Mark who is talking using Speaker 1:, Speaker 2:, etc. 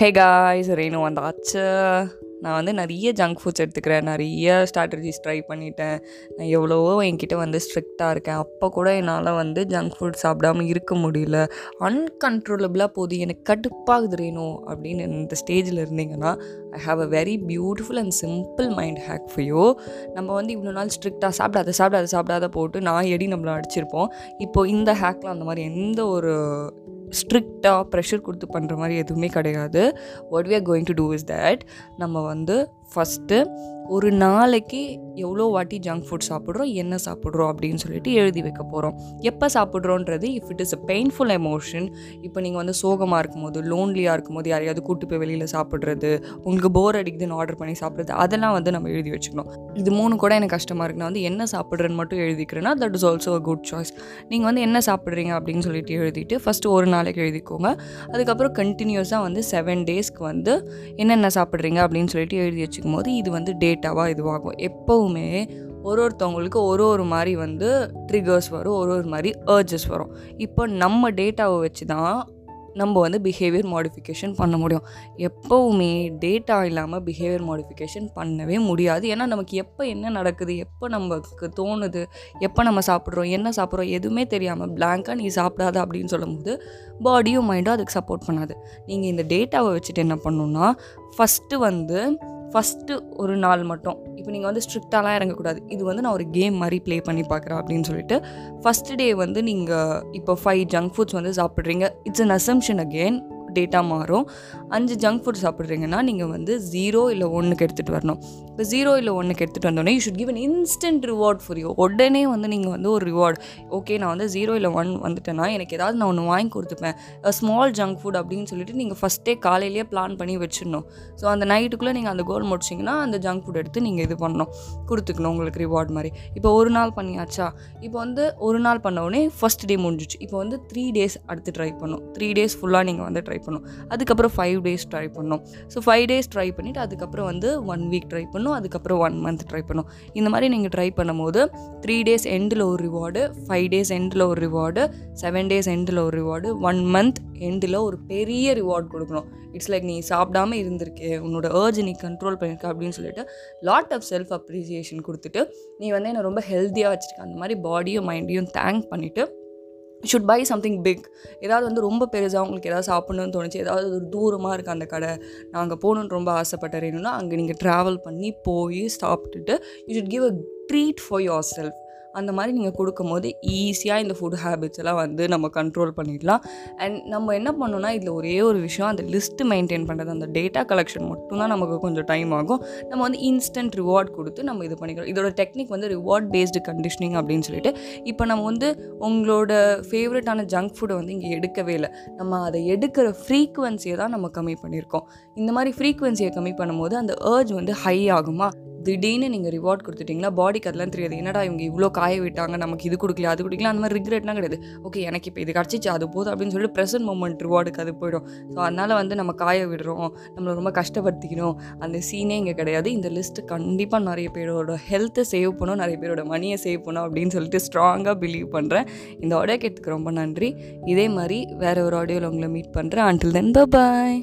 Speaker 1: Hey guys Renu வந்தாச்சு. நான் வந்து நிறைய ஜங்க் ஃபுட்ஸ் எடுத்துக்கிறேன். நிறைய ஸ்ட்ராட்டஜிஸ் ட்ரை பண்ணிட்டேன். நான் எவ்வளவோ என்கிட்ட வந்து ஸ்ட்ரிக்டாக இருக்கேன். அப்போ கூட என்னால் வந்து ஜங்க் ஃபுட் சாப்பிடாம இருக்க முடியல. அன்கண்ட்ரோலபிளாக போகுது எனக்கு கடுப்பாகுது ரேணு அப்படின்னு இந்த ஸ்டேஜில் இருந்தீங்கன்னா I have a very beautiful and simple mind hack for you நம்ம வந்து இவ்வளோ நாள் ஸ்ட்ரிக்டாக சாப்பிடாத சாப்பிடாத சாப்பிடாத போட்டு நான் எடி நம்மளை அடிச்சிருப்போம். இப்போது இந்த ஹேக்கில் அந்த மாதிரி எந்த ஒரு ஸ்ட்ரிக்டாக ப்ரெஷர் கொடுத்து பண்ணுற மாதிரி எதுவுமே கிடையாது. What we are going to do is that நம்ம வந்து ஃபஸ்ட்டு ஒரு நாளைக்கு எவ்வளோ வாட்டி ஜங்க் ஃபுட் சாப்பிட்றோம் என்ன சாப்பிட்றோம் அப்படின்னு சொல்லிட்டு எழுதி வைக்க போகிறோம் எப்போ சாப்பிட்றோன்றது if it is a painful emotion இப்போ நீங்கள் வந்து சோகமாக இருக்கும்போது லோன்லியாக இருக்கும்போது யாரையாவது கூட்டு போய் வெளியில் சாப்பிட்றது உங்களுக்கு போர் அடிக்குதுன்னு ஆர்டர் பண்ணி சாப்பிட்றது அதெல்லாம் வந்து நம்ம எழுதி வச்சுக்கணும். இது மூணு கூட எனக்கு கஷ்டமாக இருக்கு. நான் வந்து என்ன சாப்பிட்றேன்னு மட்டும் எழுதிக்கிறேன்னா that is also a good choice நீங்கள் வந்து என்ன சாப்பிட்றீங்க அப்படின்னு சொல்லிட்டு எழுதிட்டு ஃபஸ்ட்டு ஒரு நாளைக்கு எழுதிக்கோங்க. அதுக்கப்புறம் கண்டினியூஸாக வந்து செவன் டேஸ்க்கு வந்து என்னென்ன சாப்பிட்றீங்க அப்படின்னு சொல்லிட்டு எழுதி வச்சு வச்சுக்கும் போது இது வந்து டேட்டாவாக இதுவாகும். எப்போவுமே ஒரு ஒருத்தவங்களுக்கு ஒரு ஒரு மாதிரி வந்து ட்ரிகர்ஸ் வரும் ஒரு ஒரு மாதிரி ஏர்ஜஸ் வரும். இப்போ நம்ம டேட்டாவை வச்சு தான் நம்ம வந்து பிஹேவியர் மாடிஃபிகேஷன் பண்ண முடியும். எப்போவுமே டேட்டா இல்லாமல் பிஹேவியர் மாடிஃபிகேஷன் பண்ணவே முடியாது. ஏன்னா நமக்கு எப்போ என்ன நடக்குது எப்போ நமக்கு தோணுது எப்போ நம்ம சாப்பிட்றோம் என்ன சாப்பிட்றோம் எதுவுமே தெரியாமல் பிளாங்காக நீ சாப்பிடாத அப்படின்னு சொல்லும்போது பாடியும் மைண்டும் அதுக்கு சப்போர்ட் பண்ணாது. நீங்கள் இந்த டேட்டாவை வச்சுட்டு என்ன பண்ணணுன்னா ஃபஸ்ட்டு வந்து ஃபஸ்ட்டு ஒரு நாள் மட்டும். இப்போ நீங்கள் வந்து ஸ்ட்ரிக்டாலாம் இறங்கக்கூடாது. இது வந்து நான் ஒரு கேம் மாதிரி ப்ளே பண்ணி பார்க்குறேன் அப்படின்னு சொல்லிட்டு ஃபஸ்ட்டு டே வந்து நீங்கள் இப்போ ஃபைவ் ஜங்க் ஃபுட்ஸ் வந்து சாப்பிட்றீங்க. இட்ஸ் அன் அசம்ஷன் அகெயின் அப்டேட்டாக மாறும். அஞ்சு ஜங்க் ஃபுட் சாப்பிட்றீங்கன்னா நீங்கள் வந்து ஜீரோ இல்லை ஒன்றுக்கு எடுத்துகிட்டு வரணும். இப்போ ஜீரோ இல்லை ஒன்றுக்கு எடுத்துகிட்டு வந்தோடனே you should give an instant reward for you உடனே வந்து நீங்கள் வந்து ஒரு ரிவார்டு ஓகே நான் வந்து ஜீரோ இல்லை ஒன் வந்துட்டேன்னா எனக்கு ஏதாவது நான் ஒன்று வாங்கி கொடுத்துப்பேன். ஸ்மால் ஜங்க் ஃபுட் அப்படின்னு சொல்லிட்டு நீங்கள் ஃபஸ்ட்டே காலையிலேயே பிளான் பண்ணி வச்சிடணும். ஸோ அந்த நைட்டுக்குள்ளே நீங்கள் அந்த கோல் முடிச்சிங்கன்னா அந்த ஜங்க் ஃபுட் எடுத்து நீங்கள் இது பண்ணணும். கொடுத்துக்கணும் உங்களுக்கு ரிவார்ட் மாதிரி. இப்போ ஒரு நாள் பண்ணியாச்சா? இப்போ வந்து ஒரு நாள் பண்ண உடனே ஃபஸ்ட் டே முடிஞ்சிச்சு இப்போ வந்து த்ரீ டேஸ் அடுத்து ட்ரை பண்ணும் த்ரீ டேஸ் ஃபுல்லாக நீங்கள் வந்து ட்ரை பண்ணோம். அதுக்கப்புறம் ஃபைவ் டேஸ் ட்ரை பண்ணும். ஸோ ஃபைவ் டேஸ் ட்ரை பண்ணிவிட்டு அதுக்கப்புறம் வந்து ஒன் வீக் ட்ரை பண்ணும். அதுக்கப்புறம் ஒன் மந்த் ட்ரை பண்ணும். இந்த மாதிரி நீங்கள் ட்ரை பண்ணும்போது த்ரீ டேஸ் எண்டில் ஒரு ரிவார்டு ஃபைவ் டேஸ் எண்டில் ஒரு ரிவார்டு செவன் டேஸ் எண்டில் ஒரு ரிவார்டு ஒன் மந்த் எண்டில் ஒரு பெரிய ரிவார்ட் கொடுக்கணும். இட்ஸ் லைக் நீ சாப்பிடாம இருந்திருக்கே உன்னோட ஏர்ஜ் நீ கண்ட்ரோல் பண்ணியிருக்க அப்படின்னு சொல்லிட்டு லாட் ஆஃப் செல்ஃப் அப்ரிசியேஷன் கொடுத்துட்டு நீ வந்து என்னை ரொம்ப ஹெல்த்தியாக வச்சுருக்க. அந்த மாதிரி பாடியும் மைண்டையும் தேங்க் பண்ணிவிட்டு ஷுட் பை சம்திங் பிக் ஏதாவது வந்து ரொம்ப பெருசாக உங்களுக்கு ஏதாவது சாப்பிட்ணுன்னு தோணுச்சு ஏதாவது ஒரு தூரமாக இருக்குது அந்த கடை நான் அங்கே போகணுன்னு ரொம்ப ஆசைப்பட்டேன்னா அங்கே நீங்கள் ட்ராவல் பண்ணி போய் சாப்பிட்டுட்டு you should give a treat for yourself அந்த மாதிரி நீங்கள் கொடுக்கும்போது ஈஸியாக இந்த ஃபுட் ஹேபிட்ஸ் எல்லாம் வந்து நம்ம கண்ட்ரோல் பண்ணிடலாம். அண்ட் நம்ம என்ன பண்ணோன்னா இதில் ஒரே ஒரு விஷயம் அந்த லிஸ்ட்டு மெயின்டைன் பண்ணுறது அந்த டேட்டா கலெக்ஷன் மட்டும்தான் நமக்கு கொஞ்சம் டைம் ஆகும். நம்ம வந்து இன்ஸ்டன்ட் ரிவார்ட் கொடுத்து நம்ம இது பண்ணிக்கிறோம் இதோட டெக்னிக் வந்து ரிவார்ட் பேஸ்டு கண்டிஷனிங் அப்படின்னு சொல்லிட்டு இப்போ நம்ம வந்து உங்களோட ஃபேவரட்டான ஜங்க் ஃபுட்டை வந்து இங்கே எடுக்கவே இல்லை. நம்ம அதை எடுக்கிற ஃப்ரீக்குவென்சியை தான் நம்ம கம்மி பண்ணியிருக்கோம். இந்த மாதிரி ஃப்ரீக்குவென்சியை கம்மி பண்ணும்போது அந்த ஏர்ஜ் வந்து ஹை ஆகுமா? திடீர்னு நீங்கள் ரிவார்ட் கொடுத்துட்டிங்கன்னா பாடிக்கு அதெல்லாம் தெரியாது. என்னடா இவங்க இவ்வளோ காய விட்டாங்க? நமக்கு இது கொடுக்கல அது கொடுக்கல அந்த மாதிரி ரிக்ரெட்லாம் கிடையாது. ஓகே எனக்கு இப்போ இது கிடச்சிச்சு அது போதும் அப்படின்னு சொல்லிட்டு ப்ரெசன்ட் மூமெண்ட் ரிவார்டுக்கு அது போயிடும். ஸோ அதனால் வந்து நம்ம காய விடுறோம். நம்மளை ரொம்ப கஷ்டப்படுத்திக்கணும். அந்த சீனே இங்கே கிடையாது. இந்த லிஸ்ட்டு கண்டிப்பாக நிறைய பேரோட ஹெல்த்தை சேவ் பண்ணும். நிறைய பேரோட மணியை சேவ் பண்ணும் அப்படின்னு சொல்லிட்டு ஸ்ட்ராங்காக பிலீவ் பண்ணுறேன் இந்த ஆடியோ கேட்டுக்கு ரொம்ப நன்றி. இதே மாதிரி வேறு ஒரு ஆடியோவில் உங்களை மீட் பண்ணுறேன் அன்டில் தென் பாய்